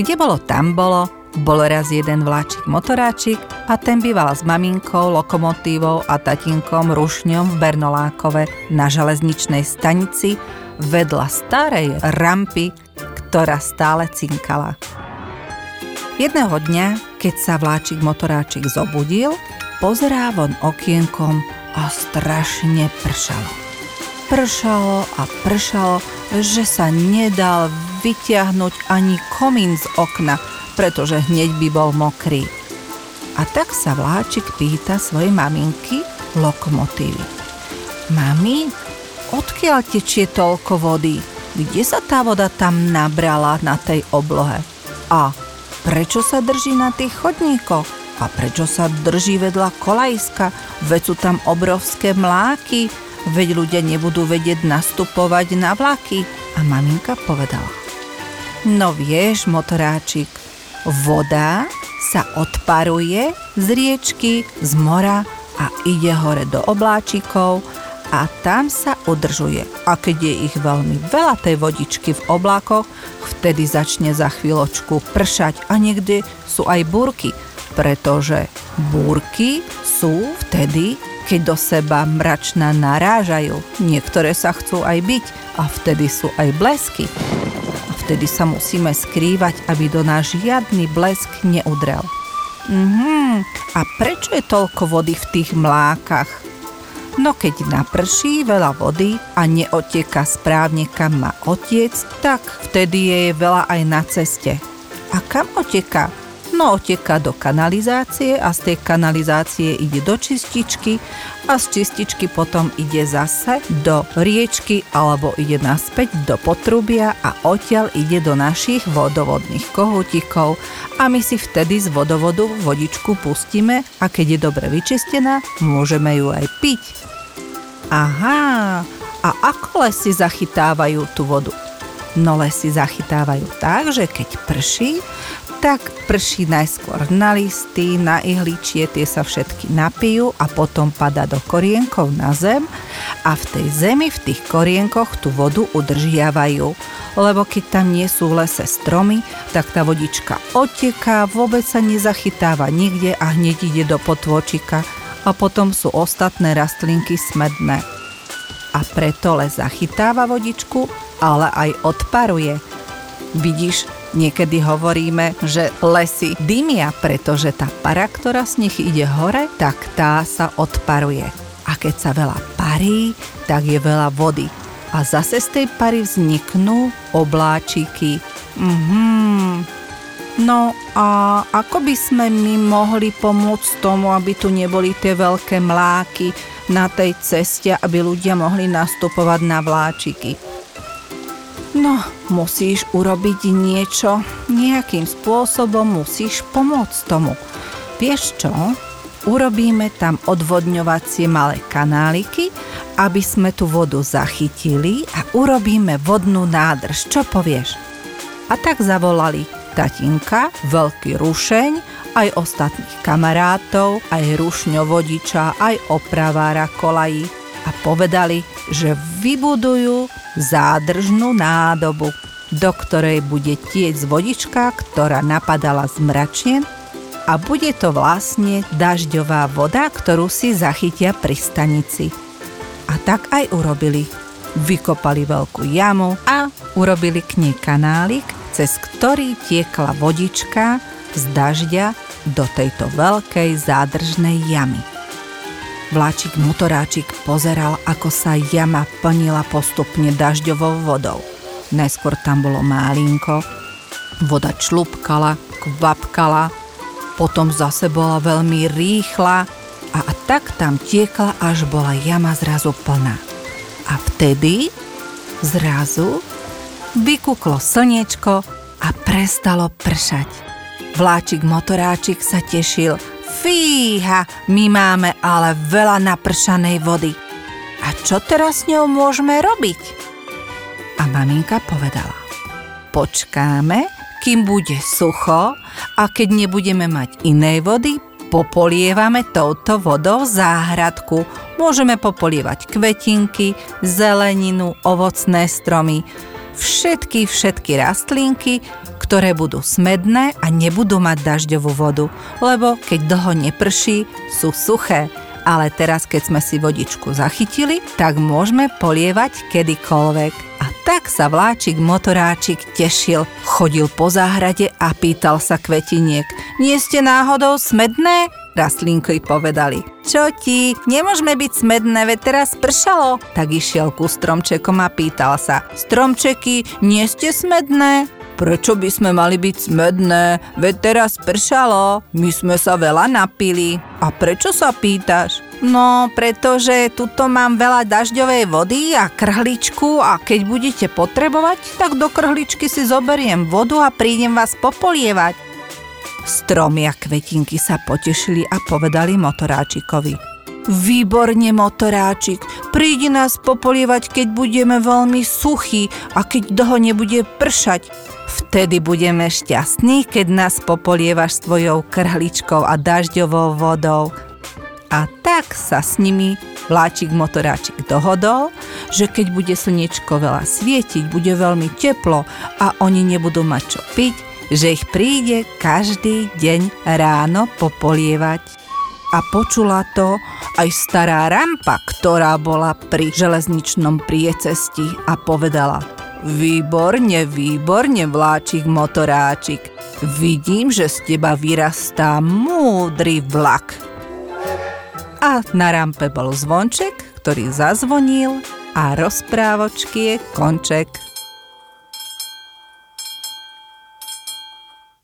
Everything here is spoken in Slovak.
Kde bolo, tam bolo, bol raz jeden vláčik motoráčik a ten býval s maminkou, lokomotívou a tatinkom Rušňom v Bernolákove na železničnej stanici vedľa starej rampy, ktorá stále cinkala. Jedného dňa, keď sa vláčik motoráčik zobudil, pozerá von okienkom a strašne pršalo. Pršalo a pršalo, že sa nedal vytiahnuť ani komín z okna, pretože hneď by bol mokrý. A tak sa vláčik pýta svojej maminky lokomotívy. Mami, odkiaľ tečie toľko vody? Kde sa tá voda tam nabrala na tej oblohe? A prečo sa drží na tých chodníkoch? A prečo sa drží vedľa kolajska? Veď sú tam obrovské mláky, veď ľudia nebudú vedieť nastupovať na vlaky. A maminka povedala. No vieš, motoráčik, voda sa odparuje z riečky, z mora a ide hore do obláčikov a tam sa udržuje. A keď je ich veľmi veľa tej vodičky v oblakoch, vtedy začne za chvíľočku pršať a niekde sú aj búrky, pretože búrky sú vtedy, keď do seba mračná narážajú. Niektoré sa chcú aj byť a vtedy sú aj blesky. A vtedy sa musíme skrývať, aby do nás žiadny blesk neudrel. Mhm, a prečo je toľko vody v tých mlákach? No keď naprší veľa vody a neotieka správne kam má otiec, tak vtedy je veľa aj na ceste. A kam oteka? No oteka do kanalizácie a z tej kanalizácie ide do čističky a z čističky potom ide zase do riečky alebo ide naspäť do potrubia a odtiaľ ide do našich vodovodných kohútikov a my si vtedy z vodovodu vodičku pustíme a keď je dobre vyčistená, môžeme ju aj piť. Aha, a ako lesy zachytávajú tú vodu? No lesy zachytávajú tak, že keď prší, tak prší najskôr na listy, na ihličie, tie sa všetky napijú a potom pada do korienkov na zem a v tej zemi, v tých korienkoch tú vodu udržiavajú. Lebo keď tam nie sú v lese stromy, tak tá vodička oteká, vôbec sa nezachytáva nikde a hneď ide do potvočika a potom sú ostatné rastlinky smedné. A preto les zachytáva vodičku, ale aj odparuje. Vidíš, Niekedy hovoríme, že lesy dymia, pretože tá para, ktorá z nich ide hore, tak tá sa odparuje. A keď sa veľa parí, tak je veľa vody. A zase z tej pary vzniknú obláčiky. Mhm. No a ako by sme my mohli pomôcť tomu, aby tu neboli tie veľké mláky na tej ceste, aby ľudia mohli nastupovať na vláčiky? No, musíš urobiť niečo, nejakým spôsobom musíš pomôcť tomu. Vieš čo? Urobíme tam odvodňovacie malé kanáliky, aby sme tú vodu zachytili a urobíme vodnú nádrž. Čo povieš? A tak zavolali tatinka, veľký rušeň, aj ostatných kamarátov, aj rušňovodiča, aj opravára kolají a povedali, že vybudujú zádržnú nádobu, do ktorej bude tiec vodička, ktorá napadala z mračien a bude to vlastne dažďová voda, ktorú si zachytia pri stanici. A tak aj urobili. Vykopali veľkú jamu a urobili k nej kanálik, cez ktorý tiekla vodička z dažďa do tejto veľkej zádržnej jamy. Vláčik motoráčik pozeral, ako sa jama plnila postupne dažďovou vodou. Najskôr tam bolo málinko, voda člupkala, kvapkala, potom zase bola veľmi rýchla a tak tam tiekla, až bola jama zrazu plná. A vtedy zrazu vykuklo slniečko a prestalo pršať. Vláčik motoráčik sa tešil – Fíha, my máme ale veľa napršanej vody. A čo teraz s ňou môžeme robiť? A maminka povedala. Počkáme, kým bude sucho a keď nebudeme mať inej vody, popolievame touto vodou záhradku. Môžeme popolievať kvetinky, zeleninu, ovocné stromy, všetky, všetky rastlinky, ktoré budú smedné a nebudú mať dažďovú vodu, lebo keď dlho neprší, sú suché. Ale teraz, keď sme si vodičku zachytili, tak môžeme polievať kedykoľvek. A tak sa vláčik motoráčik tešil, chodil po záhrade a pýtal sa kvetiniek. Nie ste náhodou smedné? Rastlinky povedali. Čo ti? Nemôžeme byť smedné, veď teraz pršalo. Tak išiel ku stromčekom a pýtal sa. Stromčeky, nie ste smedné? Prečo by sme mali byť smedné? Veď teraz pršalo, my sme sa veľa napili. A prečo sa pýtaš? No, pretože tuto mám veľa dažďovej vody a krhličku a keď budete potrebovať, tak do krhličky si zoberiem vodu a prídem vás popolievať. Stromy a kvetinky sa potešili a povedali motoráčikovi. Výborne, motoráčik, prídi nás popolievať, keď budeme veľmi suchí a keď dlho nebude pršať. Vtedy budeme šťastní, keď nás popolievaš svojou krhličkou a dažďovou vodou. A tak sa s nimi vláčik motoráčik dohodol, že keď bude slnečko veľa svietiť, bude veľmi teplo a oni nebudú mať čo piť, že ich príde každý deň ráno popolievať. A počula to aj stará rampa, ktorá bola pri železničnom priecesti a povedala – Výborne, výborne, vláčik motoráčik. Vidím, že z teba vyrastá múdry vlak. A na rampe bol zvonček, ktorý zazvonil a rozprávočky je konček.